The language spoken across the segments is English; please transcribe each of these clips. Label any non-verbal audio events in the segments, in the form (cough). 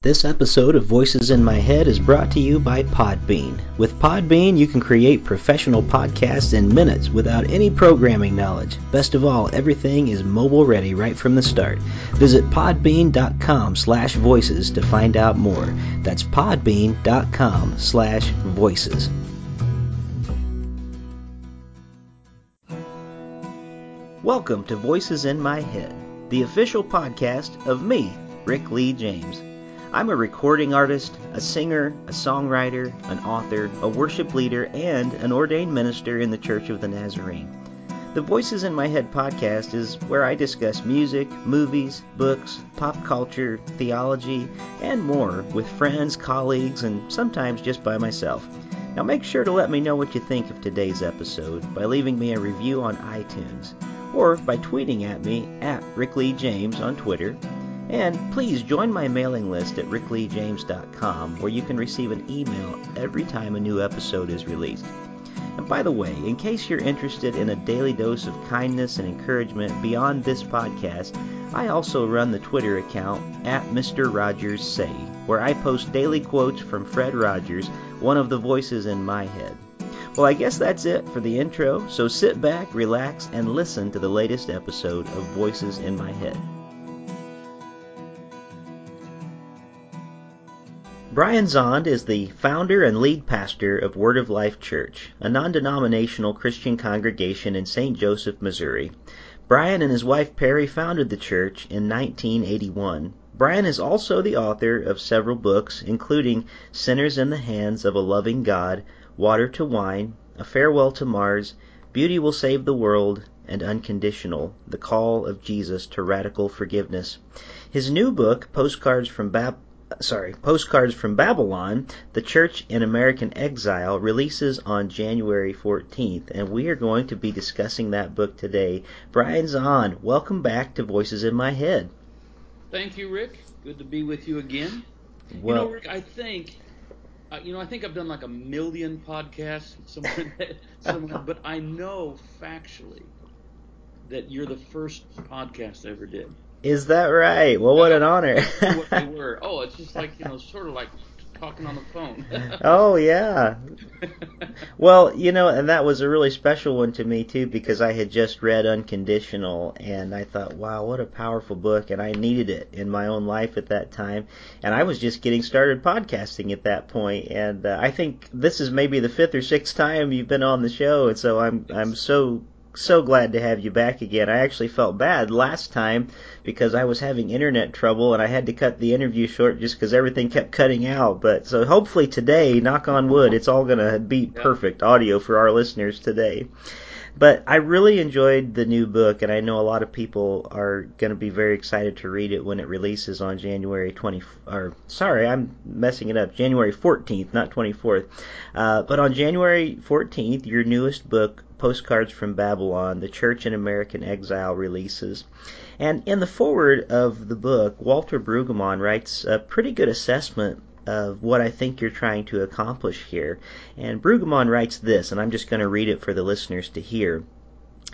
This episode of Voices in My Head is brought to you by Podbean. With Podbean, you can create professional podcasts in minutes without any programming knowledge. Best of all, everything is mobile ready right from the start. Visit podbean.com slash voices to find out more. That's podbean.com slash voices. Welcome to Voices in My Head, the official podcast of me, Rick Lee James. I'm a recording artist, a singer, a songwriter, an author, a worship leader, and an ordained minister in the Church of the Nazarene. The Voices in My Head podcast is where I discuss music, movies, books, pop culture, theology, and more with friends, colleagues, and sometimes just by myself. Now make sure to let me know what you think of today's episode by leaving me a review on iTunes or by tweeting at me at Rick Lee James on Twitter and please join my mailing list at rickleejames.com where you can receive an email every time a new episode is released. And by the way, in case you're interested in a daily dose of kindness and encouragement beyond this podcast, I also run the Twitter account at Mr. Rogers Say, where I post daily quotes from Fred Rogers, one of the voices in my head. Well, I guess that's it for the intro, so sit back, relax, and listen to the latest episode of Voices in My Head. Brian Zahnd is the founder and lead pastor of Word of Life Church, a non denominational Christian congregation in St. Joseph, Missouri. Brian and his wife Peri founded the church in 1981. Brian is also the author of several books, including Sinners in the Hands of a Loving God, Water to Wine, A Farewell to Mars, Beauty Will Save the World, and Unconditional The Call of Jesus to Radical Forgiveness. His new book, Postcards from Bab- sorry, Postcards from Babylon, The Church in American Exile, releases on January 14th, and we are going to be discussing that book today. Brian Zahnd, welcome back to Voices in My Head. Thank you, Rick. Good to be with you again. Well, you know, Rick, I think, uh, you know, I think I've done like a million podcasts (laughs) somewhere, somewhere but I know factually that you're the first podcast I ever did. Is that right? Well, what an honor. (laughs) what they were. Oh, it's just like, you know, sort of like talking on the phone. (laughs) oh, yeah. (laughs) well, you know, and that was a really special one to me, too, because I had just read Unconditional, and I thought, wow, what a powerful book, and I needed it in my own life at that time. And I was just getting started podcasting at that point, and uh, I think this is maybe the fifth or sixth time you've been on the show, and so I'm, I'm so so glad to have you back again. I actually felt bad last time because I was having internet trouble and I had to cut the interview short just because everything kept cutting out. But so hopefully today, knock on wood, it's all going to be perfect audio for our listeners today. But I really enjoyed the new book, and I know a lot of people are going to be very excited to read it when it releases on January 20. Or sorry, I'm messing it up. January 14th, not 24th. Uh, but on January 14th, your newest book, Postcards from Babylon, The Church in American Exile, releases. And in the foreword of the book, Walter Brueggemann writes a pretty good assessment of what I think you're trying to accomplish here. And Brueggemann writes this, and I'm just going to read it for the listeners to hear.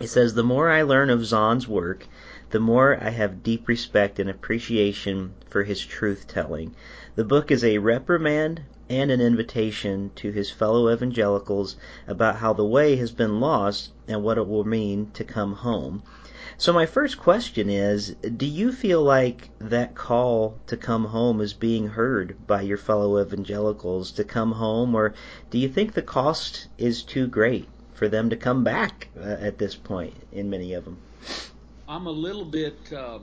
It says, The more I learn of Zahnd's work, the more I have deep respect and appreciation for his truth telling. The book is a reprimand and an invitation to his fellow evangelicals about how the way has been lost and what it will mean to come home. So my first question is, do you feel like that call to come home is being heard by your fellow evangelicals to come home, or do you think the cost is too great for them to come back uh, at this point in many of them? I'm a little bit, uh,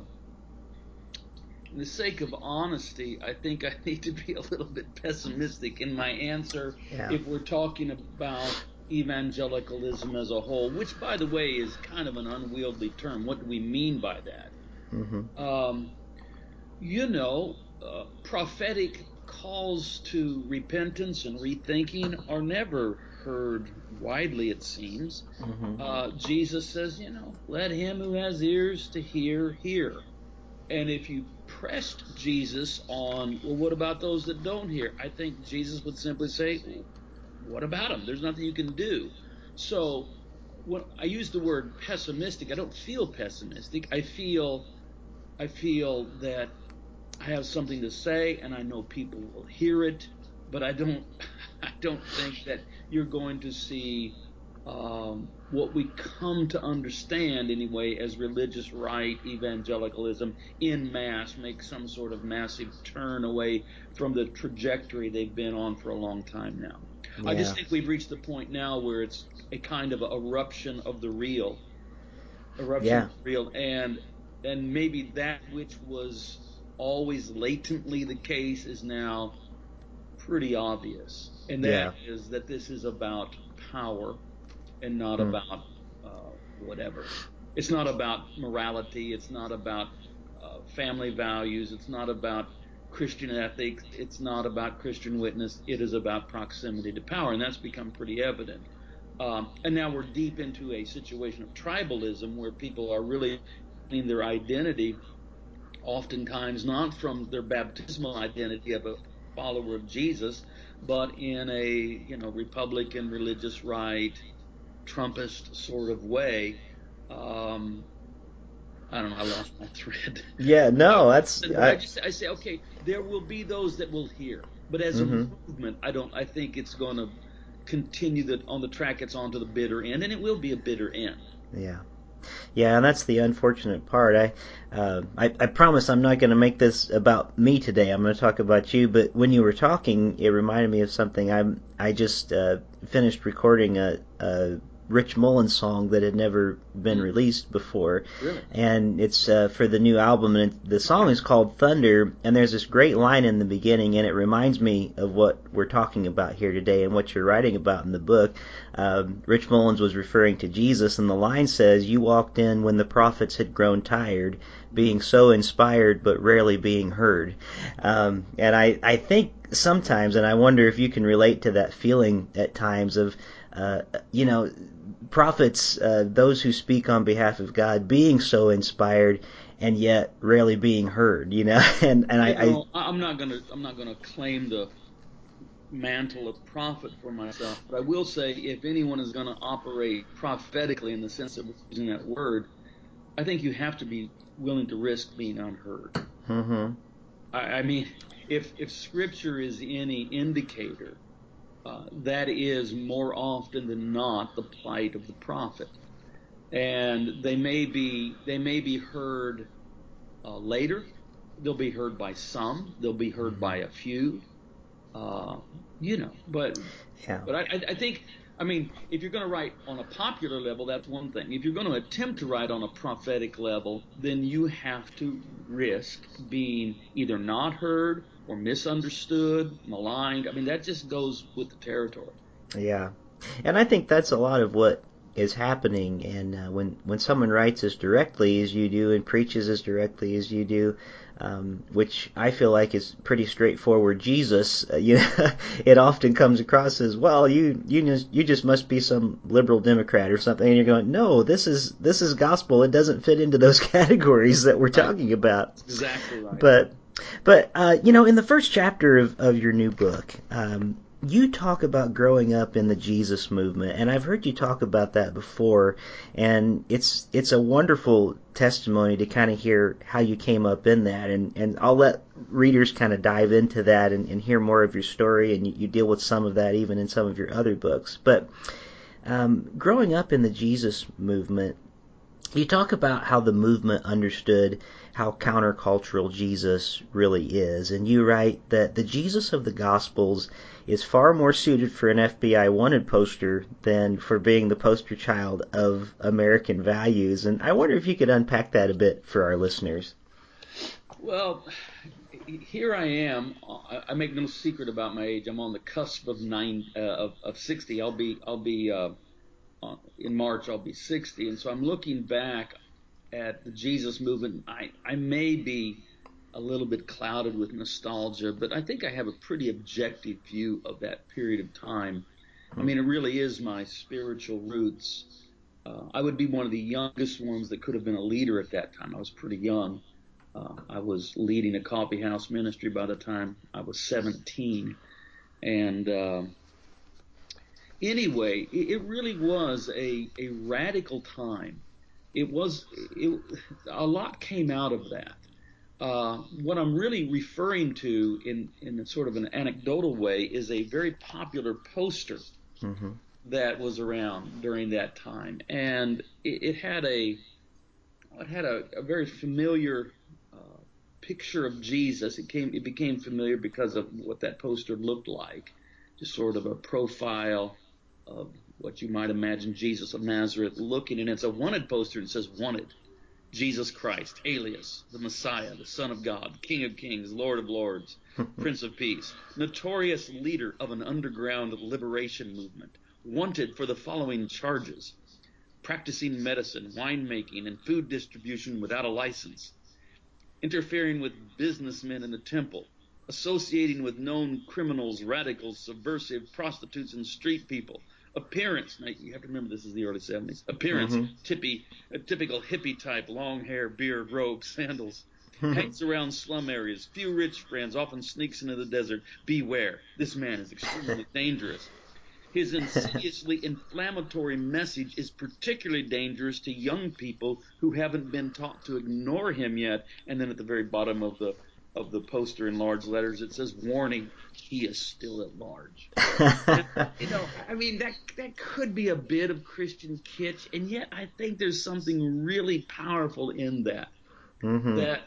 in the sake of honesty, I think I (laughs) need to be a little bit pessimistic in my answer yeah. if we're talking about evangelicalism as a whole, which, by the way, is kind of an unwieldy term. What do we mean by that? Mm-hmm. Um, you know, uh, prophetic calls to repentance and rethinking are never heard widely, it seems. Mm-hmm. Uh, Jesus says, you know, let him who has ears to hear, hear. And if you pressed Jesus on, well, what about those that don't hear? I think Jesus would simply say, what about them? There's nothing you can do. So when I use the word pessimistic, I don't feel pessimistic. I feel I feel that I have something to say, and I know people will hear it, but I don't. (laughs) I don't think that you're going to see um, what we come to understand anyway as religious right evangelicalism in mass make some sort of massive turn away from the trajectory they've been on for a long time now. Yeah. I just think we've reached the point now where it's a kind of eruption of the real, eruption yeah. of the real, and and maybe that which was always latently the case is now pretty obvious, and that yeah. is that this is about power and not mm. about uh, whatever. It's not about morality. It's not about uh, family values. It's not about Christian ethics. It's not about Christian witness. It is about proximity to power, and that's become pretty evident. Um, and now we're deep into a situation of tribalism where people are really in their identity, oftentimes not from their baptismal identity of a follower of Jesus, but in a you know Republican religious right, Trumpist sort of way. Um, I don't know. I lost my thread. Yeah, no, that's. I, I, just I say okay. There will be those that will hear, but as mm-hmm. a movement, I don't. I think it's going to continue that on the track it's on to the bitter end, and it will be a bitter end. Yeah. Yeah, and that's the unfortunate part. I, uh, I, I promise I'm not going to make this about me today. I'm going to talk about you. But when you were talking, it reminded me of something. I I just uh, finished recording a, a Rich Mullins song that had never been hmm. released before. Really? And it's uh, for the new album, and the song is called Thunder. And there's this great line in the beginning, and it reminds me of what we're talking about here today and what you're writing about in the book. Um, Rich Mullins was referring to Jesus, and the line says, "You walked in when the prophets had grown tired." being so inspired but rarely being heard. Um, and I, I think sometimes, and I wonder if you can relate to that feeling at times of, uh, you know, prophets, uh, those who speak on behalf of God, being so inspired and yet rarely being heard. You know, (laughs) and and I, know, I I'm not gonna I'm not gonna claim the mantle of prophet for myself, but I will say if anyone is going to operate prophetically in the sense of using that word, I think you have to be willing to risk being unheard. Mm-hmm. I, I mean, if if Scripture is any indicator, uh, that is more often than not the plight of the prophet, and they may be they may be heard uh, later. They'll be heard by some. They'll be heard by a few. Uh, you know, but yeah. but I, I think I mean, if you're going to write on a popular level, that's one thing. If you're going to attempt to write on a prophetic level, then you have to risk being either not heard or misunderstood, maligned. I mean, that just goes with the territory. Yeah. And I think that's a lot of what is happening and uh, when when someone writes as directly as you do and preaches as directly as you do um, which I feel like is pretty straightforward Jesus uh, you know (laughs) it often comes across as well you you just you just must be some liberal democrat or something and you're going no this is this is gospel it doesn't fit into those (laughs) categories that we're talking about exactly right but but uh, you know in the first chapter of, of your new book um, you talk about growing up in the Jesus movement, and I've heard you talk about that before, and it's it's a wonderful testimony to kind of hear how you came up in that, and and I'll let readers kind of dive into that and, and hear more of your story, and you, you, deal with some of that even in some of your other books, but. Um, growing up in the Jesus movement, you talk about how the movement understood how countercultural Jesus really is, and you write that the Jesus of the Gospels is far more suited for an FBI wanted poster than for being the poster child of American values. And I wonder if you could unpack that a bit for our listeners. Well, here I am. I make no secret about my age. I'm on the cusp of nine uh, of, of 60. I'll be I'll be uh, in March. I'll be 60, and so I'm looking back at the Jesus movement. I I may be a little bit clouded with nostalgia, but I think I have a pretty objective view of that period of time. I mean, it really is my spiritual roots. Uh, I would be one of the youngest ones that could have been a leader at that time. I was pretty young. Uh, I was leading a coffee house ministry by the time I was 17. And uh, anyway, it, it really was a, a radical time. It was it, a lot came out of that. Uh, what I'm really referring to in, in sort of an anecdotal way is a very popular poster mm-hmm. that was around during that time. And it, it had a, it had a, a very familiar uh, picture of Jesus. It came, it became familiar because of what that poster looked like. Just sort of a profile of what you might imagine Jesus of Nazareth looking. And it's a wanted poster. It says wanted. Jesus Christ, alias the Messiah, the Son of God, King of Kings, Lord of Lords, (laughs) Prince of Peace, notorious leader of an underground liberation movement, wanted for the following charges practicing medicine, winemaking, and food distribution without a license, interfering with businessmen in the temple, associating with known criminals, radicals, subversive, prostitutes, and street people, Appearance, now you have to remember this is the early 70s. Appearance, mm-hmm. tippy, a typical hippie type, long hair, beard, robe, sandals. Hangs around slum areas, few rich friends, often sneaks into the desert. Beware, this man is extremely (laughs) dangerous. His insidiously inflammatory message is particularly dangerous to young people who haven't been taught to ignore him yet. And then at the very bottom of the of the poster in large letters. It says, "Warning: He is still at large." (laughs) you know, I mean that that could be a bit of Christian kitsch, and yet I think there's something really powerful in that. Mm-hmm. That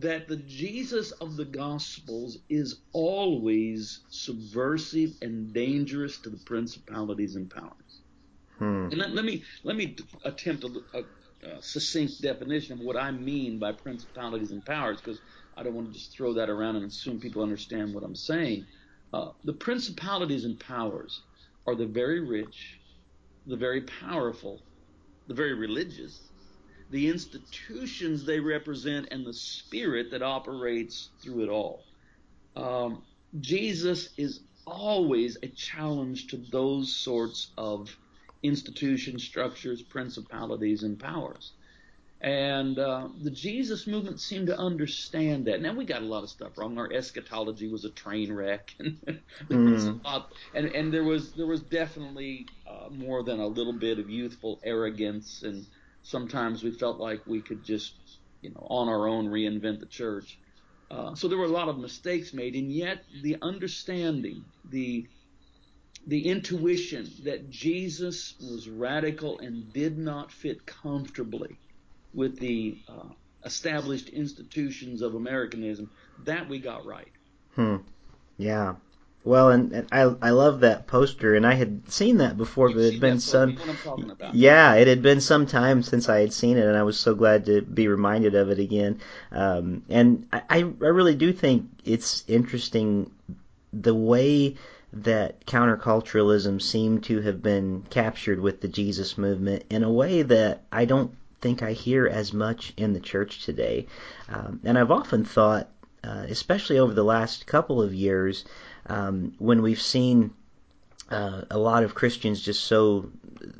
that the Jesus of the Gospels is always subversive and dangerous to the principalities and powers. Hmm. And let, let, me let me attempt a, a, a, succinct definition of what I mean by principalities and powers, because I don't want to just throw that around and assume people understand what I'm saying. Uh, the principalities and powers are the very rich, the very powerful, the very religious, the institutions they represent, and the spirit that operates through it all. Um, Jesus is always a challenge to those sorts of institutions, structures, principalities, and powers. And uh, the Jesus movement seemed to understand that. Now we got a lot of stuff wrong. Our eschatology was a train wreck, and there mm. was mm. lot, and and there was there was definitely uh, more than a little bit of youthful arrogance, and sometimes we felt like we could just, you know, on our own reinvent the church. Uh, so there were a lot of mistakes made, and yet the understanding, the the intuition that Jesus was radical and did not fit comfortably with the uh, established institutions of Americanism, that we got right. Hmm. Yeah. Well, and, and, I I love that poster, and I had seen that before, but it had been some. Yeah, it had been some time since I had seen it, and I was so glad to be reminded of it again. Um, and I I really do think it's interesting the way that counterculturalism seemed to have been captured with the Jesus movement in a way that I don't think I hear as much in the church today. Um, and I've often thought, uh, especially over the last couple of years, um, when we've seen uh, a lot of Christians just so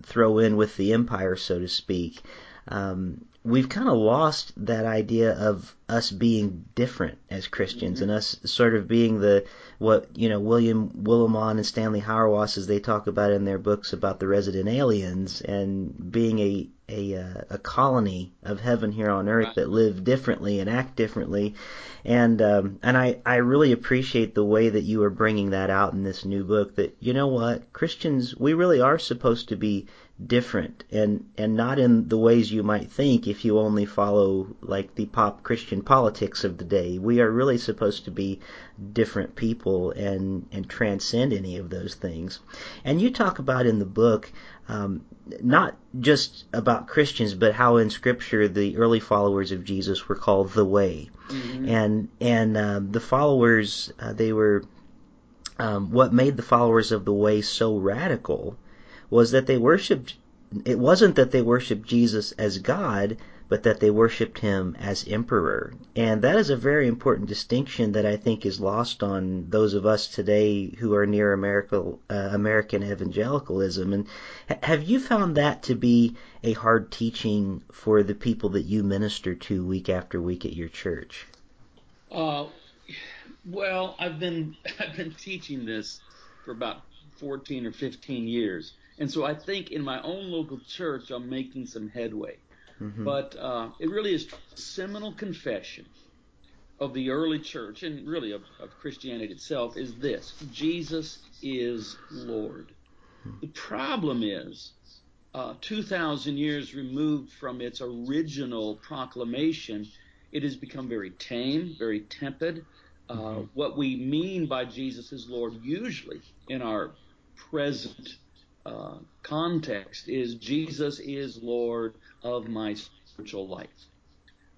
throw in with the empire, so to speak, um, we've kind of lost that idea of us being different as Christians mm-hmm. and us sort of being the what you know William Willimon and Stanley Hauerwas as they talk about in their books about the resident aliens and being a a, uh, a colony of heaven here on earth that live differently and act differently, and um, and I I really appreciate the way that you are bringing that out in this new book. That you know what Christians we really are supposed to be different and and not in the ways you might think if you only follow like the pop Christian politics of the day. We are really supposed to be different people and and transcend any of those things. And you talk about in the book um, not just about Christians, but how in Scripture the early followers of Jesus were called the Way, mm-hmm. and and uh, the followers uh, they were um, what made the followers of the Way so radical was that they worshiped. It wasn't that they worshiped Jesus as God, but that they worshiped him as emperor. And that is a very important distinction that I think is lost on those of us today who are near America, uh, American evangelicalism. And have you found that to be a hard teaching for the people that you minister to week after week at your church? Uh, well, I've been (laughs) I've been teaching this for about 14 or 15 years. And so I think in my own local church, I'm making some headway. Mm-hmm. But uh, it really is seminal confession of the early church and really of, of Christianity itself is this: Jesus is Lord. The problem is, uh, 2,000 years removed from its original proclamation, it has become very tame, very tepid. Uh, mm-hmm. What we mean by Jesus is Lord, usually in our present uh, context, is Jesus is Lord of my spiritual life.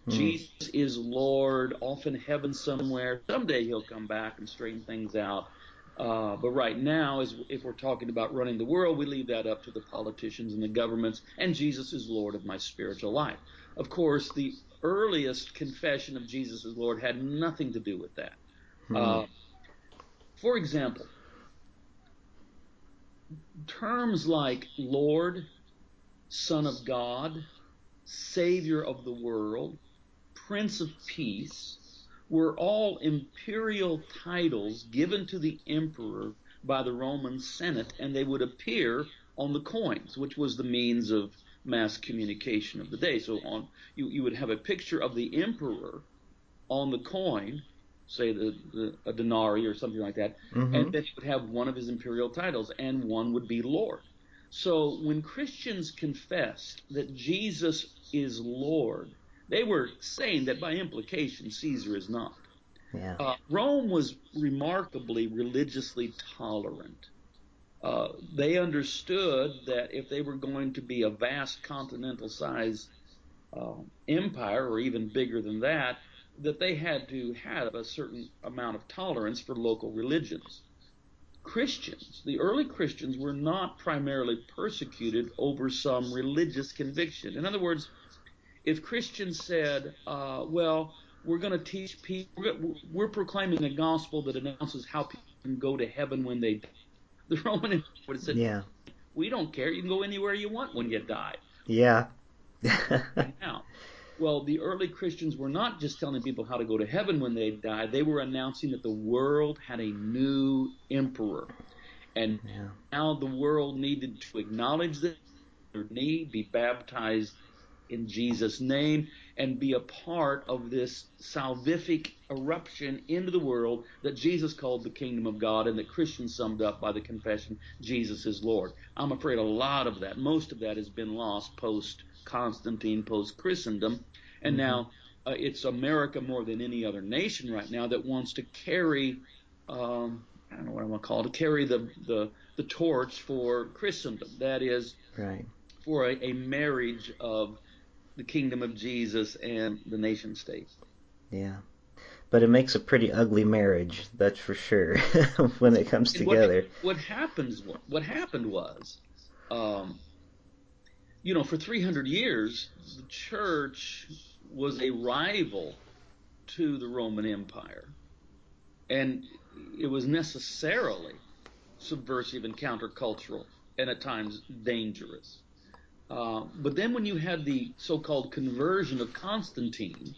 Hmm. Jesus is Lord, off in heaven somewhere. Someday he'll come back and straighten things out. Uh, but right now, as if we're talking about running the world, we leave that up to the politicians and the governments, and Jesus is Lord of my spiritual life. Of course, the earliest confession of Jesus as Lord had nothing to do with that. Hmm. Uh, for example, terms like Lord, Son of God, Savior of the world, Prince of Peace were all imperial titles given to the emperor by the Roman Senate, and they would appear on the coins, which was the means of mass communication of the day. So on you, you would have a picture of the emperor on the coin, say the, the a denarii or something like that, mm-hmm. and then you would have one of his imperial titles, and one would be Lord. So when Christians confessed that Jesus is Lord, they were saying that by implication Caesar is not. Yeah. Uh, Rome was remarkably religiously tolerant. Uh, they understood that if they were going to be a vast continental size uh, empire, or even bigger than that, that they had to have a certain amount of tolerance for local religions. Christians, the early Christians, were not primarily persecuted over some religious conviction. In other words, if Christians said, uh, well, we're going to teach people, we're proclaiming a gospel that announces how people can go to heaven when they die. (laughs) The Roman would have said, yeah. we don't care. You can go anywhere you want when you die. Yeah. now, (laughs) well, the early Christians were not just telling people how to go to heaven when they died. They were announcing that the world had a new emperor. And yeah. now the world needed to acknowledge this need, be baptized in Jesus' name and be a part of this salvific eruption into the world that Jesus called the kingdom of God and that Christians summed up by the confession, Jesus is Lord. I'm afraid a lot of that, most of that has been lost post Constantine, post Christendom. And mm-hmm. now uh, it's America more than any other nation right now that wants to carry, um, I don't know what I want to call it, to carry the, the, the torch for Christendom. That is, right. for a, a marriage of the kingdom of Jesus and the nation state. Yeah. But it makes a pretty ugly marriage, that's for sure, (laughs) when it comes together. What, what happens? What happened was, um, you know, for 300 years, the church was a rival to the Roman Empire, and it was necessarily subversive and countercultural, and at times dangerous. Uh, but then when you had the so-called conversion of Constantine,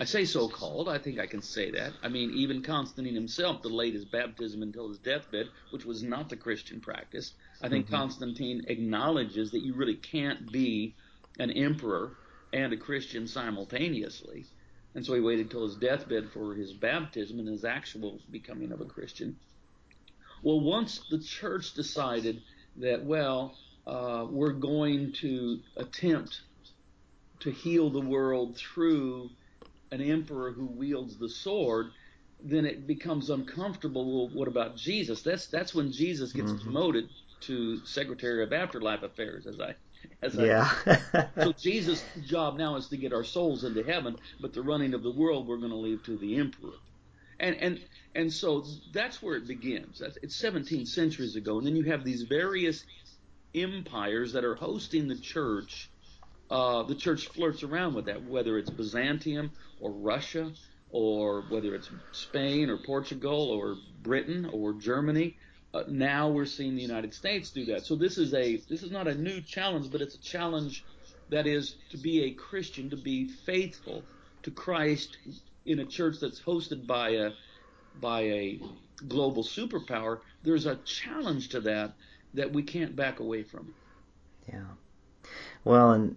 I say so-called, I think I can say that. I mean, even Constantine himself delayed his baptism until his deathbed, which was not the Christian practice. I think mm-hmm. Constantine acknowledges that you really can't be an emperor and a Christian simultaneously. And so he waited till his deathbed for his baptism and his actual becoming of a Christian. Well, once the church decided that, well, uh, we're going to attempt to heal the world through an emperor who wields the sword, then it becomes uncomfortable. Well, what about Jesus? That's that's when Jesus gets mm-hmm. promoted to Secretary of Afterlife Affairs, as I as yeah. I, (laughs) so (laughs) Jesus' job now is to get our souls into heaven, but the running of the world we're going to leave to the emperor. And and and so that's where it begins. It's 17 centuries ago, and then you have these various empires that are hosting the church, uh, the church flirts around with that, whether it's Byzantium or Russia or whether it's Spain or Portugal or Britain or Germany. Uh, now we're seeing the United States do that. So this is a this is not a new challenge, but it's a challenge that is to be a Christian, to be faithful to Christ in a church that's hosted by a by a global superpower. There's a challenge to that that we can't back away from. Yeah. Well, and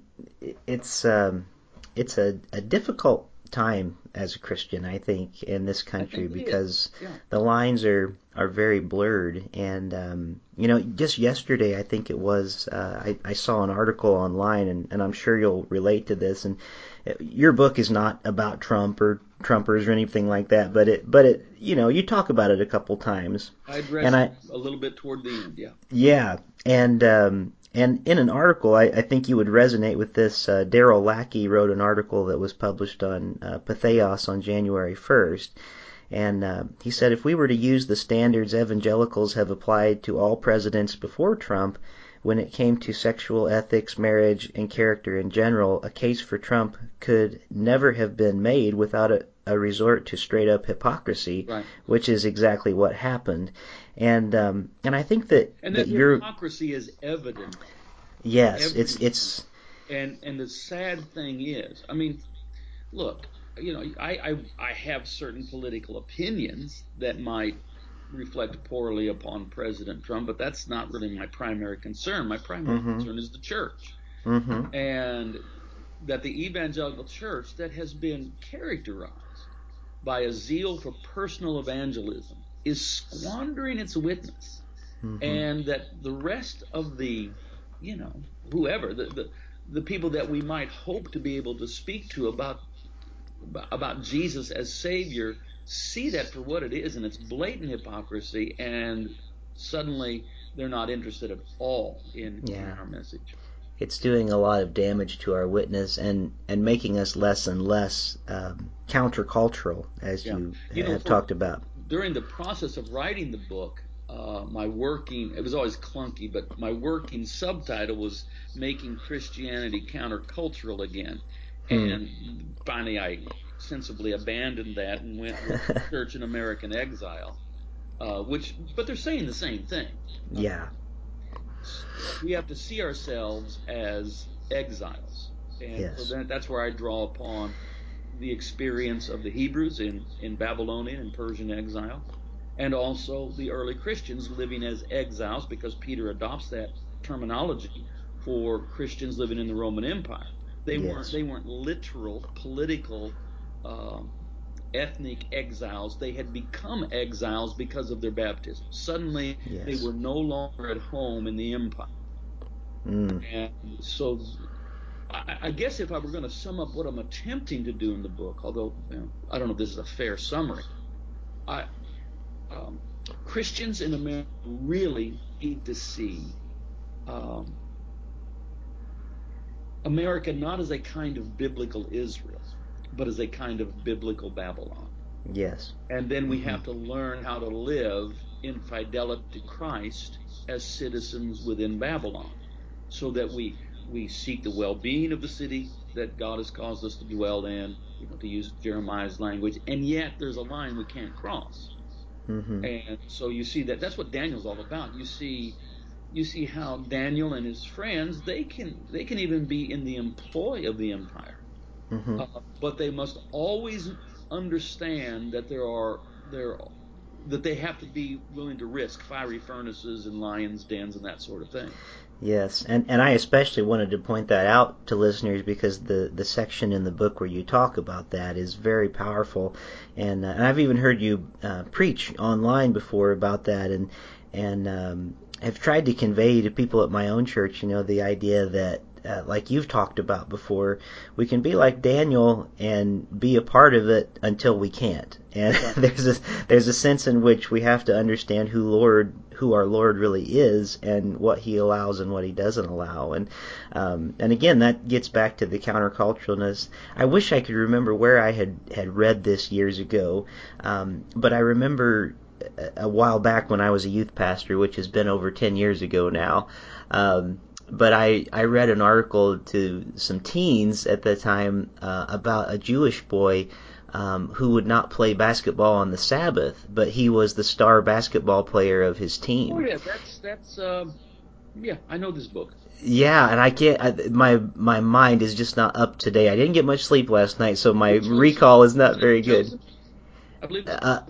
it's um, it's a, a difficult time as a Christian, I think, in this country because yeah. the lines are are very blurred. And um, you know, just yesterday, I think it was, uh, I, I saw an article online, and, and I'm sure you'll relate to this. And uh, your book is not about Trump or Trumpers or anything like that, but it, but it, you know, you talk about it a couple times. I addressed and I, a little bit toward the end, yeah. Yeah, and um, and in an article, I, I think you would resonate with this. Uh, Daryl Lackey wrote an article that was published on uh, Patheos on January 1st. And uh, he said if we were to use the standards evangelicals have applied to all presidents before Trump, when it came to sexual ethics, marriage, and character in general, a case for Trump could never have been made without a, a resort to straight up hypocrisy, right. which is exactly what happened. And um, and I think that and that, that hypocrisy is evident. Yes, it's it's. And and the sad thing is, I mean, look, you know, I I, I have certain political opinions that might reflect poorly upon President Trump, but that's not really my primary concern. My primary mm-hmm. concern is the church. Mm-hmm. And that the evangelical church that has been characterized by a zeal for personal evangelism is squandering its witness, mm-hmm. and that the rest of the, you know, whoever the, the the people that we might hope to be able to speak to about about Jesus as Savior see that for what it is, and it's blatant hypocrisy, and suddenly they're not interested at all in, yeah. in our message. It's doing a lot of damage to our witness and, and making us less and less um, countercultural, as yeah. you, you know, have for, talked about during the process of writing the book, uh, my working it was always clunky, but my working subtitle was making Christianity countercultural again. Hmm. And finally, I sensibly abandoned that and went with (laughs) Church in American Exile, uh, which but they're saying the same thing. Yeah. We have to see ourselves as exiles, and yes. so that, that's where I draw upon the experience of the Hebrews in, in Babylonian and Persian exile, and also the early Christians living as exiles, because Peter adopts that terminology for Christians living in the Roman Empire. They yes. weren't they weren't literal political uh, ethnic exiles. They had become exiles because of their baptism. Suddenly, yes. they were no longer at home in the empire. Mm. And so I, I guess if I were going to sum up what I'm attempting to do in the book, although you know, I don't know if this is a fair summary, I, um, Christians in America really need to see um, America not as a kind of biblical Israel, but as a kind of biblical Babylon. Yes. And then we mm-hmm. have to learn how to live in fidelity to Christ as citizens within Babylon so that we we seek the well-being of the city that God has caused us to dwell in, you know, to use Jeremiah's language, and yet there's a line we can't cross. Mm-hmm. And so you see that that's what Daniel's all about. You see, you see how Daniel and his friends they can they can even be in the employ of the empire, mm-hmm. uh, but they must always understand that there are there that they have to be willing to risk fiery furnaces and lions' dens and that sort of thing. Yes, and and I especially wanted to point that out to listeners because the the section in the book where you talk about that is very powerful, and, uh, and I've even heard you uh, preach online before about that, and and um, have tried to convey to people at my own church, you know, the idea that uh, like you've talked about before, we can be like Daniel and be a part of it until we can't. And (laughs) there's a there's a sense in which we have to understand who Lord who our Lord really is and what He allows and what He doesn't allow. And um, and again, that gets back to the counterculturalness. I wish I could remember where I had had read this years ago, um, but I remember a while back when I was a youth pastor, which has been over 10 years ago now. Um, but I, I read an article to some teens at the time uh, about a Jewish boy um, who would not play basketball on the Sabbath, but he was the star basketball player of his team. Oh yeah, that's that's uh, yeah, I know this book. Yeah, and I can't. I, my my mind is just not up today. I didn't get much sleep last night, so my recall is not very good. I believe. Uh,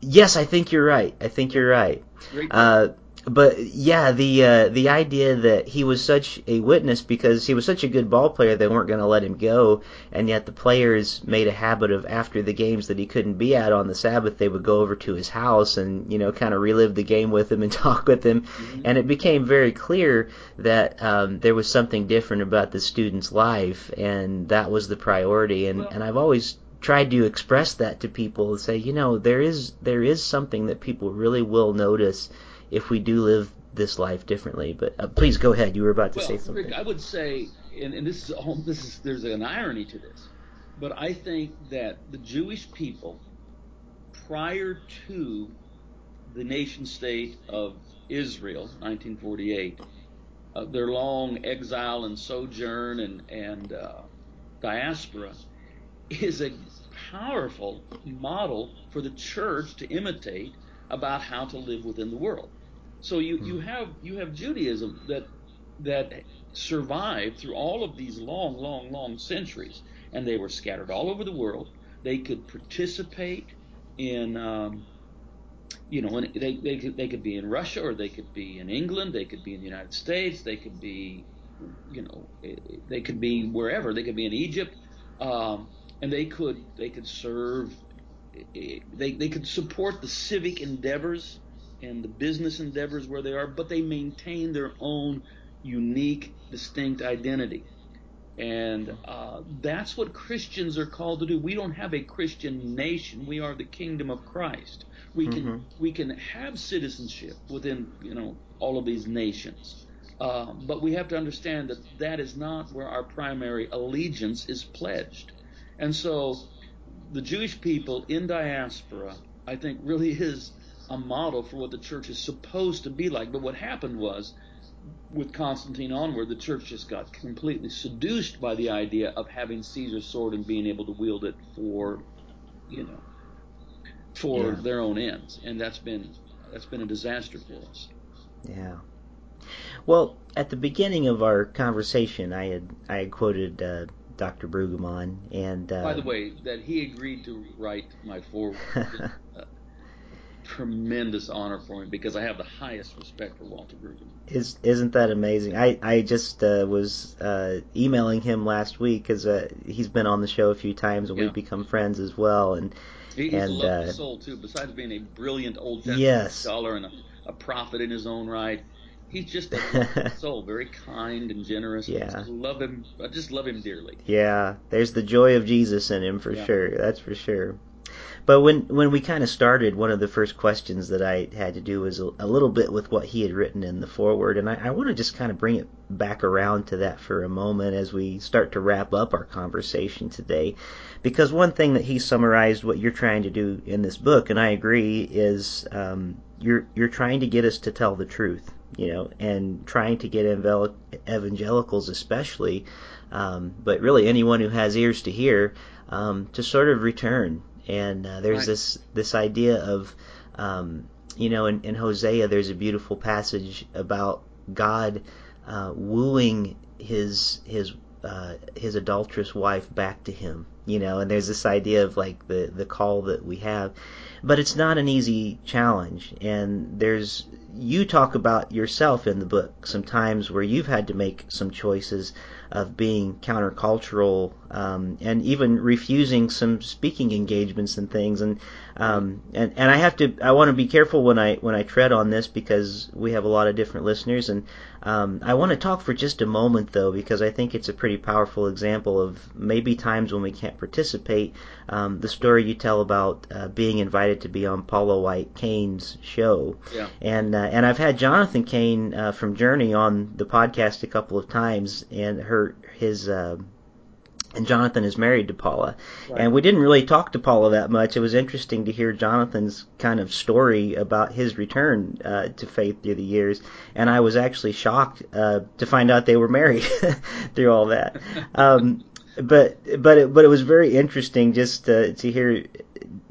yes, I think you're right. I think you're right. Uh, but yeah, the uh, the idea that he was such a witness because he was such a good ball player, they weren't going to let him go, and yet the players made a habit of after the games that he couldn't be at on the Sabbath, they would go over to his house and you know kind of relive the game with him and (laughs) talk with him, mm-hmm. and it became very clear that um, there was something different about the student's life, and that was the priority, and well, and I've always tried to express that to people and say, you know, there is there is something that people really will notice if we do live this life differently. But uh, please go ahead. You were about to well, say something. Rick, I would say, and, and this is this is there's an irony to this, but I think that the Jewish people, prior to the nation state of Israel, 1948, uh, their long exile and sojourn and and uh, diaspora, is a powerful model for the church to imitate about how to live within the world. So you, you hmm. have you have Judaism that that survived through all of these long, long, long centuries, and they were scattered all over the world. They could participate in, um, you know, they they could they could be in Russia or they could be in England, they could be in the United States, they could be, you know, they could be wherever. They could be in Egypt, um, and they could they could serve they, they could support the civic endeavors and the business endeavors where they are, but they maintain their own unique, distinct identity. And uh, that's what Christians are called to do. We don't have a Christian nation. We are the kingdom of Christ. We can mm-hmm. we can have citizenship within you know all of these nations, uh, but we have to understand that that is not where our primary allegiance is pledged. And so the Jewish people in diaspora, I think, really (laughs) is a model for what the church is supposed to be like. But what happened was, with Constantine onward, the church just got completely seduced by the idea of having Caesar's sword and being able to wield it for, you know, for yeah. their own ends, and that's been that's been a disaster for us. Yeah. Well, at the beginning of our conversation, I had I had quoted uh, Dr. Brueggemann. And uh, by the way, that he agreed to write my foreword. (laughs) tremendous honor for me because I have the highest respect for Walter Brueggemann. Is isn't that amazing? I I just uh, was uh, emailing him last week because uh, he's been on the show a few times and yeah. we've become friends as well. And he's and, a lovely uh, soul too. Besides being a brilliant Old Testament yes. scholar and a, a prophet in his own right, he's just a (laughs) soul, very kind and generous. Yeah, I just love him. I just love him dearly. Yeah, there's the joy of Jesus in him for yeah. sure. That's for sure. But when when we kind of started, one of the first questions that I had to do was a, a little bit with what he had written in the foreword, and I, I want to just kind of bring it back around to that for a moment as we start to wrap up our conversation today, because one thing that he summarized what you're trying to do in this book, and I agree, is um, you're you're trying to get us to tell the truth you know, and trying to get evangelicals especially, um, but really anyone who has ears to hear, um, to sort of return. And uh, there's right. this this idea of, um, you know, in, in Hosea there's a beautiful passage about God uh, wooing his his uh, his adulterous wife back to him. You know, and there's this idea of like the the call that we have, but it's not an easy challenge. And there's you talk about yourself in the book sometimes where you've had to make some choices of being countercultural um, and even refusing some speaking engagements and things. And um, and and I have to I want to be careful when I when I tread on this because we have a lot of different listeners. And um, I want to talk for just a moment though because I think it's a pretty powerful example of maybe times when we can't participate. Um, the story you tell about uh, being invited to be on Paula White Cain's show. Yeah. and uh, and I've had Jonathan Cain uh, from Journey on the podcast a couple of times and her his uh, and Jonathan is married to Paula. Right. And we didn't really talk to Paula that much. It was interesting to hear Jonathan's kind of story about his return uh, to faith through the years, and I was actually shocked uh, to find out they were married (laughs) through all that. (laughs) Um, but but it, but it was very interesting just to, to hear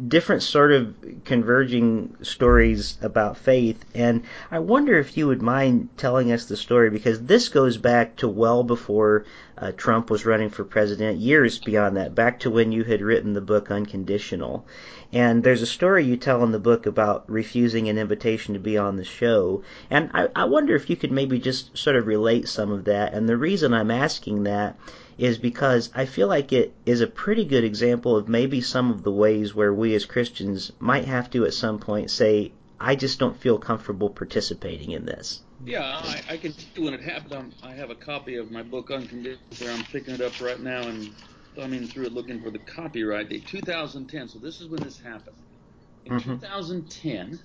different sort of converging stories about faith. And I wonder if you would mind telling us the story because this goes back to well before uh, Trump was running for president, years beyond that, back to when you had written the book Unconditional. And there's a story you tell in the book about refusing an invitation to be on the show. And I, I wonder if you could maybe just sort of relate some of that. And the reason I'm asking that is because I feel like it is a pretty good example of maybe some of the ways where we as Christians might have to at some point say, I just don't feel comfortable participating in this. Yeah, I, I can see when it happened. I'm, I have a copy of my book Unconditional. I'm picking it up right now and thumbing through it looking for the copyright date, 2010. So this is when this happened. In mm-hmm. 2010,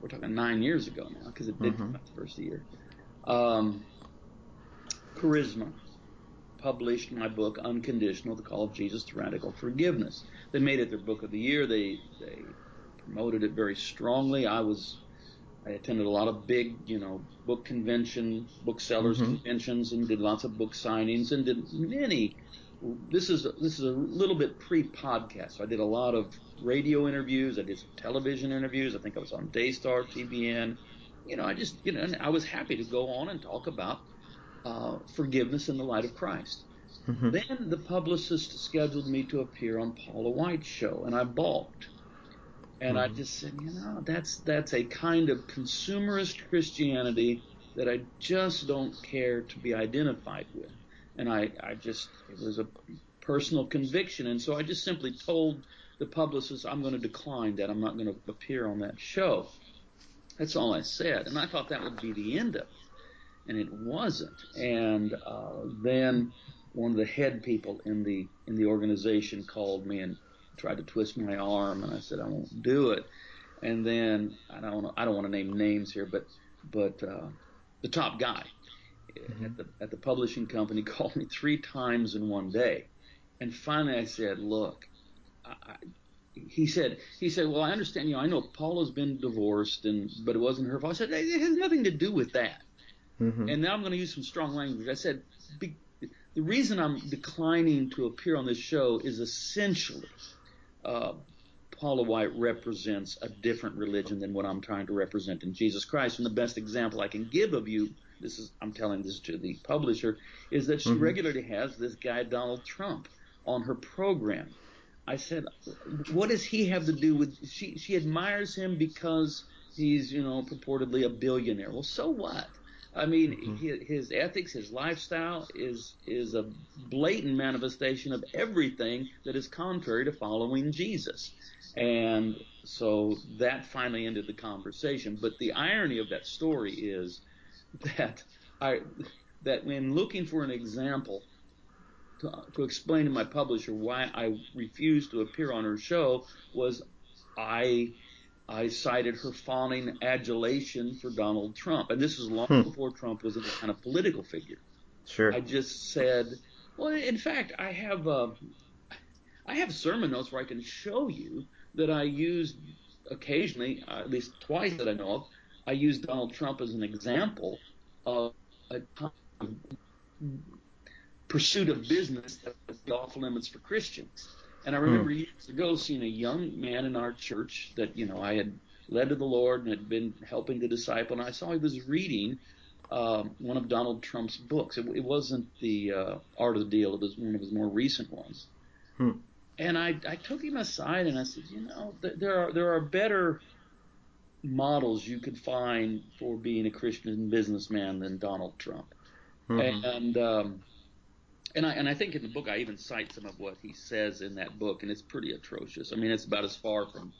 we're talking nine years ago now because it did mm-hmm. come out the first year. Um, Charisma published my book Unconditional: The Call of Jesus to Radical Forgiveness. They made it their book of the year. They they promoted it very strongly. I was I attended a lot of big, you know, book convention, booksellers mm-hmm. conventions, and did lots of book signings, and did many. This is this is a little bit pre-podcast. So I did a lot of radio interviews. I did some television interviews. I think I was on Daystar, TBN. You know, I just you know, I was happy to go on and talk about uh, forgiveness in the light of Christ. Mm-hmm. Then the publicist scheduled me to appear on Paula White's show, and I balked. And mm-hmm. I just said, you know, that's that's a kind of consumerist Christianity that I just don't care to be identified with. And I, I just it was a personal conviction, and so I just simply told the publicist I'm going to decline that. I'm not going to appear on that show. That's all I said, and I thought that would be the end of it, and it wasn't. And uh, then one of the head people in the in the organization called me and tried to twist my arm, and I said I won't do it. And then I don't I don't want to name names here, but but uh, the top guy mm-hmm. at the at the publishing company (laughs) called me three times in one day, and finally I said, look, I, he said he said, well I understand you know I know Paula's been divorced and but it wasn't her fault. I said it has nothing to do with that. Mm-hmm. And now I'm going to use some strong language. I said the reason I'm declining to appear on this show is essentially uh, Paula White represents a different religion than what I'm trying to represent in Jesus Christ. And the best example I can give of you, this is I'm telling this to the publisher, is that she mm-hmm. regularly has this guy Donald Trump on her program. I said, what does he have to do with? She she admires him because he's you know purportedly a billionaire. Well, so what? I mean, mm-hmm. his ethics, his lifestyle is is a blatant manifestation of everything that is contrary to following Jesus. And so that finally ended the conversation. But the irony of that story is that I that when looking for an example to, to explain to my publisher why I refused to appear on her show was I I cited her fawning adulation for Donald Trump. And this was long hmm. before Trump was a kind of political figure. Sure. I just said, well, in fact, I have uh, I have sermon notes where I can show you that I used occasionally, uh, at least twice that I know of, I used Donald Trump as an example of a pursuit of business that was off limits for Christians. And I remember hmm. years ago seeing a young man in our church that, you know, I had led to the Lord and had been helping to disciple, and I saw he was reading um, one of Donald Trump's books. It, it wasn't the uh, Art of the Deal; it was one of his more recent ones. Hmm. And I, I took him aside and I said, you know, th- there are there are better models you could find for being a Christian businessman than Donald Trump. Mm-hmm. And um, and I and I think in the book I even cite some of what he says in that book, and it's pretty atrocious. I mean, it's about as far from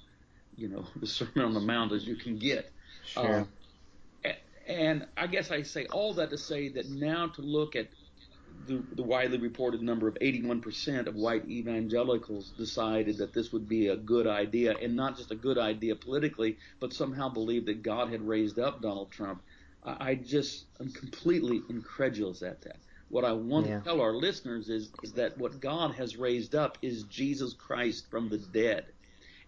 you know (laughs) the Sermon on the Mount as you can get. Sure. Um, and I guess I say all that to say that now to look at the, the widely reported number of 81% of white evangelicals decided that this would be a good idea, and not just a good idea politically, but somehow believed that God had raised up Donald Trump. I, I just am completely incredulous at that. What I want yeah. to tell our listeners is, is that what God has raised up is Jesus Christ from the dead.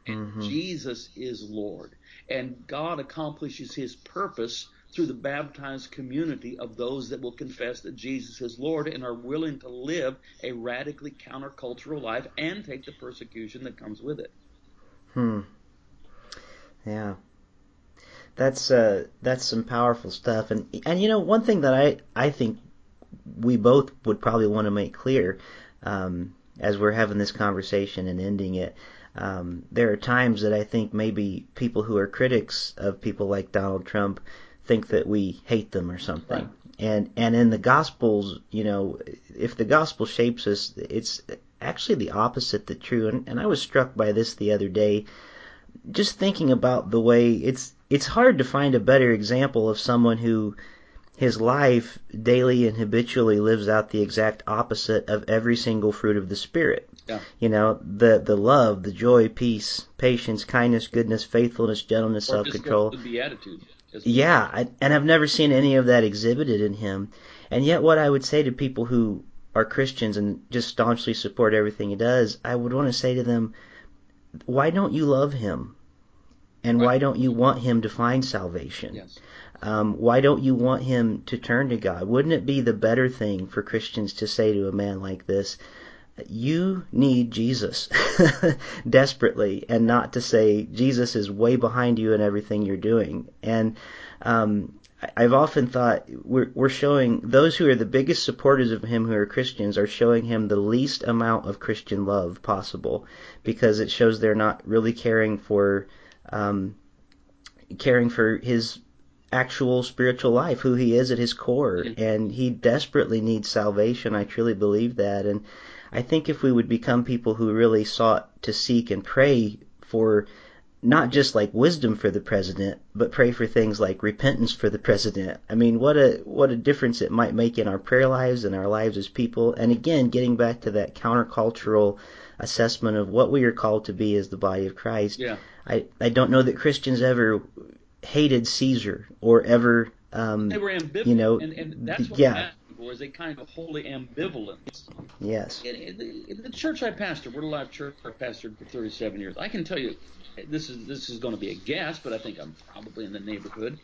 And mm-hmm. Jesus is Lord. And God accomplishes his purpose through the baptized community of those that will confess that Jesus is Lord and are willing to live a radically countercultural life and take the persecution that comes with it. Hmm. Yeah. That's uh that's some powerful stuff and and you know one thing that I I think we both would probably want to make clear um, as we're having this conversation and ending it. Um, there are times that I think maybe people who are critics of people like Donald Trump think that we hate them or something. Right. And and in the Gospels, you know, if the Gospel shapes us, it's actually the opposite that true. And, and I was struck by this the other day, just thinking about the way it's it's hard to find a better example of someone who his life daily and habitually lives out the exact opposite of every single fruit of the spirit. Yeah. You know, the the love, the joy, peace, patience, kindness, goodness, faithfulness, gentleness, self control. The beatitude. Yeah, I, and I've never seen any of that exhibited in him. And yet, what I would say to people who are Christians and just staunchly support everything he does, I would want to say to them, why don't you love him? And right. why don't you want him to find salvation? Yes. Um, why don't you want him to turn to God? Wouldn't it be the better thing for Christians to say to a man like this, you need Jesus (laughs) desperately, and not to say Jesus is way behind you in everything you're doing. And um, I've often thought we're, we're showing those who are the biggest supporters of him who are Christians are showing him the least amount of Christian love possible because it shows they're not really caring for um, caring for his actual spiritual life, who he is at his core, mm-hmm. and he desperately needs salvation. I truly believe that, and I think if we would become people who really sought to seek and pray for not just like wisdom for the president, but pray for things like repentance for the president. I mean, what a what a difference it might make in our prayer lives and our lives as people. And again, getting back to that countercultural assessment of what we are called to be as the body of Christ. Yeah. I I don't know that Christians ever hated Caesar or ever um, they were ambivalent, you know, and, and that's what yeah. was a kind of holy ambivalence. Yes. In, in, the, church I pastor, Word of Life Church, I pastored for 37 years. I can tell you, this is this is going to be a guess, but I think I'm probably in the neighborhood.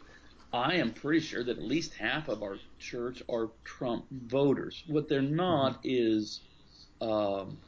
I am pretty sure that at least half of our church are Trump voters. What they're not mm-hmm. is um,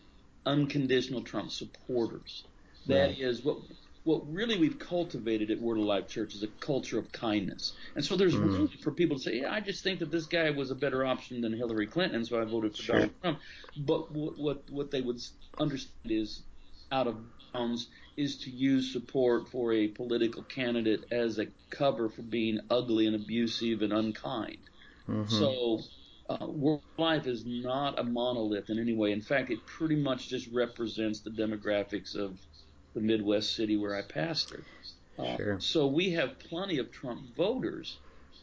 unconditional Trump supporters. That right. is what what really we've cultivated at Word of Life Church is a culture of kindness. And so there's mm. room for people to say, yeah, I just think that this guy was a better option than Hillary Clinton, so I voted for sure. Donald Trump. But what, what, what they would understand is out of bounds is to use support for a political candidate as a cover for being ugly and abusive and unkind. Mm-hmm. So uh, Word Life is not a monolith in any way. In fact, it pretty much just represents the demographics of – the Midwest city where I pastored. Uh, sure. So we have plenty of Trump voters,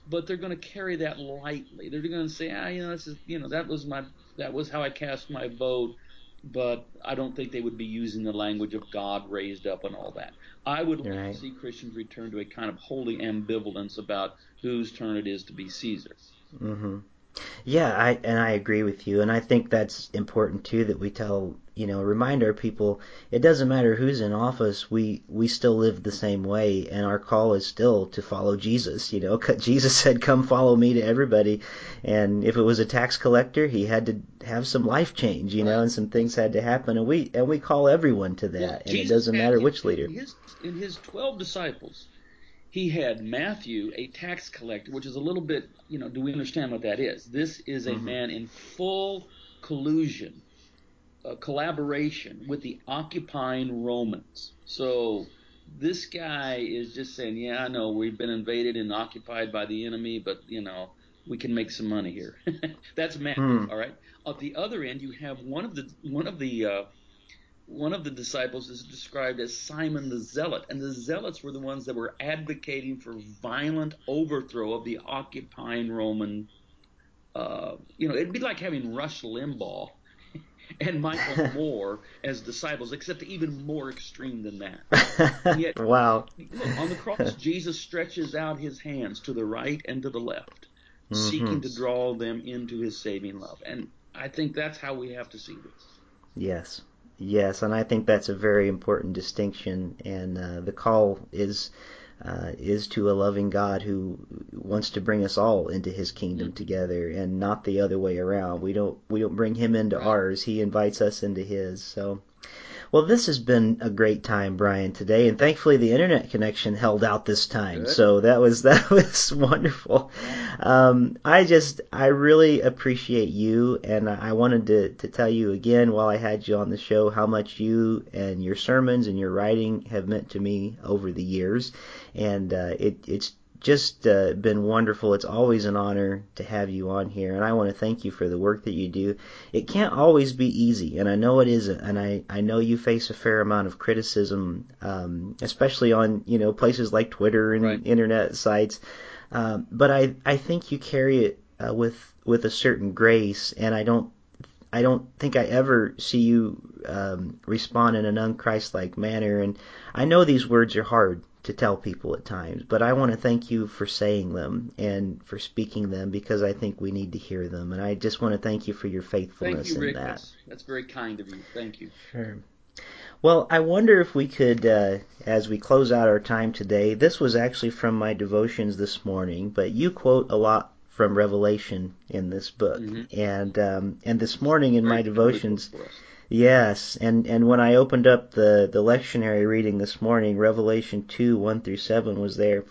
but they're going to carry that lightly. They're going to say, ah, you know, this is, you know, that was my, that was how I cast my vote. But I don't think they would be using the language of God raised up and all that. I would like right. to see Christians return to a kind of holy ambivalence about whose turn it is to be Caesar. Mm-hmm. Yeah, I and I agree with you, and I think that's important too that we tell you know remind our people it doesn't matter who's in office, we we still live the same way, and our call is still to follow Jesus. You know, (laughs) Jesus said, "Come follow me" to everybody, and if it was a tax collector, he had to have some life change, you right. know, and some things had to happen, and we and we call everyone to that, well, and Jesus it doesn't matter which leader. In his, in his twelve disciples, he had Matthew, a tax collector, which is a little bit, you know, do we understand what that is? This is a mm-hmm. man in full collusion, uh, collaboration with the occupying Romans. So this guy is just saying, yeah, I know we've been invaded and occupied by the enemy, but, you know, we can make some money here. (laughs) That's Matthew, hmm. all right? At the other end, you have one of the one of the uh, one of the disciples is described as Simon the Zealot, and the Zealots were the ones that were advocating for violent overthrow of the occupying Roman. Uh, you know, it'd be like having Rush Limbaugh and Michael (laughs) Moore as disciples, except even more extreme than that. (laughs) Yet, wow. Look, on the cross, (laughs) Jesus stretches out his hands to the right and to the left, mm-hmm. seeking to draw them into his saving love. And I think that's how we have to see this. Yes. Yes, and I think that's a very important distinction. And uh, the call is uh, is to a loving God who wants to bring us all into His kingdom mm-hmm. together, and not the other way around. We don't we don't bring Him into ours. He invites us into His. So. Well, this has been a great time, Brian, today, and thankfully the internet connection held out this time. Good. So that was (laughs) that was wonderful. Um, I just I really appreciate you, and I wanted to to tell you again while I had you on the show how much you and your sermons and your writing have meant to me over the years, and uh, it it's just uh, been wonderful. It's always an honor to have you on here, and I want to thank you for the work that you do. It can't always be easy, and I know it isn't, and I, I know you face a fair amount of criticism, um, especially on you know places like Twitter and right. internet sites. Um, but I I think you carry it uh, with with a certain grace, and I don't I don't think I ever see you um, respond in an unchristlike manner. And I know these words are hard to tell people at times, but I want to thank you for saying them and for speaking them because I think we need to hear them. And I just want to thank you for your faithfulness thank you, Rick. in that. That's, that's very kind of you. Thank you. Sure. Well, I wonder if we could, uh, as we close out our time today, this was actually from my devotions this morning, but you quote a lot from Revelation in this book, mm-hmm. and um, and this morning in my devotions, Yes, and and when I opened up the the lectionary reading this morning, Revelation two one through seven was there,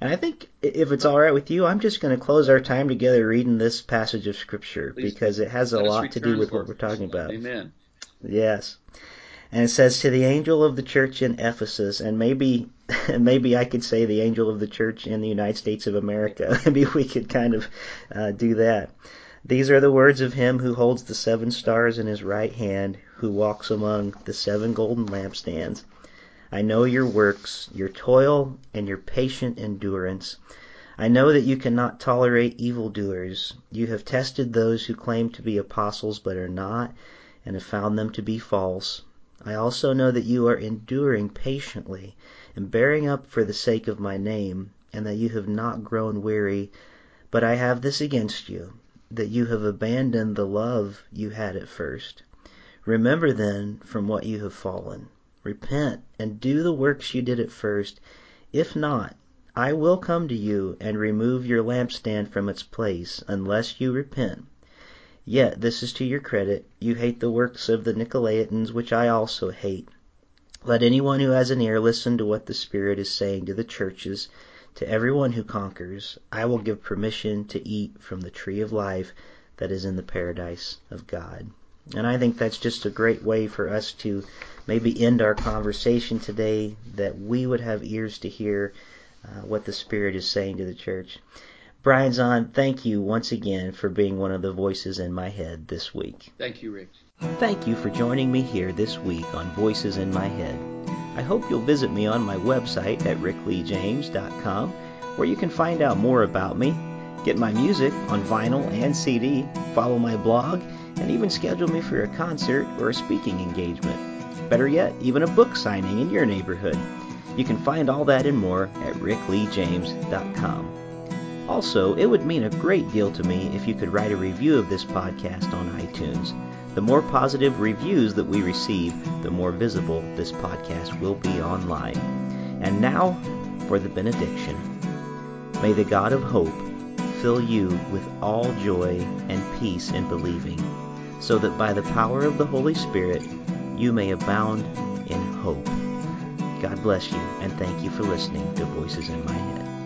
and I think if it's all right with you, I'm just going to close our time together reading this passage of scripture Please because it has a lot to do with what we're talking about. Amen. Yes. And it says to the angel of the church in Ephesus, and maybe (laughs) maybe I could say the angel of the church in the United States of America. (laughs) maybe we could kind of uh, do that. These are the words of him who holds the seven stars in his right hand, who walks among the seven golden lampstands. I know your works, your toil, and your patient endurance. I know that you cannot tolerate evildoers. You have tested those who claim to be apostles but are not, and have found them to be false. I also know that you are enduring patiently and bearing up for the sake of my name, and that you have not grown weary. But I have this against you that you have abandoned the love you had at first. Remember then from what you have fallen. Repent and do the works you did at first. If not, I will come to you and remove your lampstand from its place, unless you repent. Yet this is to your credit, you hate the works of the Nicolaitans, which I also hate. Let anyone who has an ear listen to what the Spirit is saying to the churches. To everyone who conquers, I will give permission to eat from the tree of life that is in the paradise of God. And I think that's just a great way for us to maybe end our conversation today, that we would have ears to hear uh, what the Spirit is saying to the church. Brian Zahnd, thank you once again for being one of the voices in my head this week. Thank you, Rick. Thank you for joining me here this week on Voices in My Head. I hope you'll visit me on my website at rickleejames.com where you can find out more about me, get my music on vinyl and CD, follow my blog, and even schedule me for a concert or a speaking engagement. Better yet, even a book signing in your neighborhood. You can find all that and more at rickleejames.com. Also, it would mean a great deal to me if you could write a review of this podcast on iTunes. The more positive reviews that we receive, the more visible this podcast will be online. And now for the benediction. May the God of hope fill you with all joy and peace in believing, so that by the power of the Holy Spirit you may abound in hope. God bless you, and thank you for listening to Voices in My Head.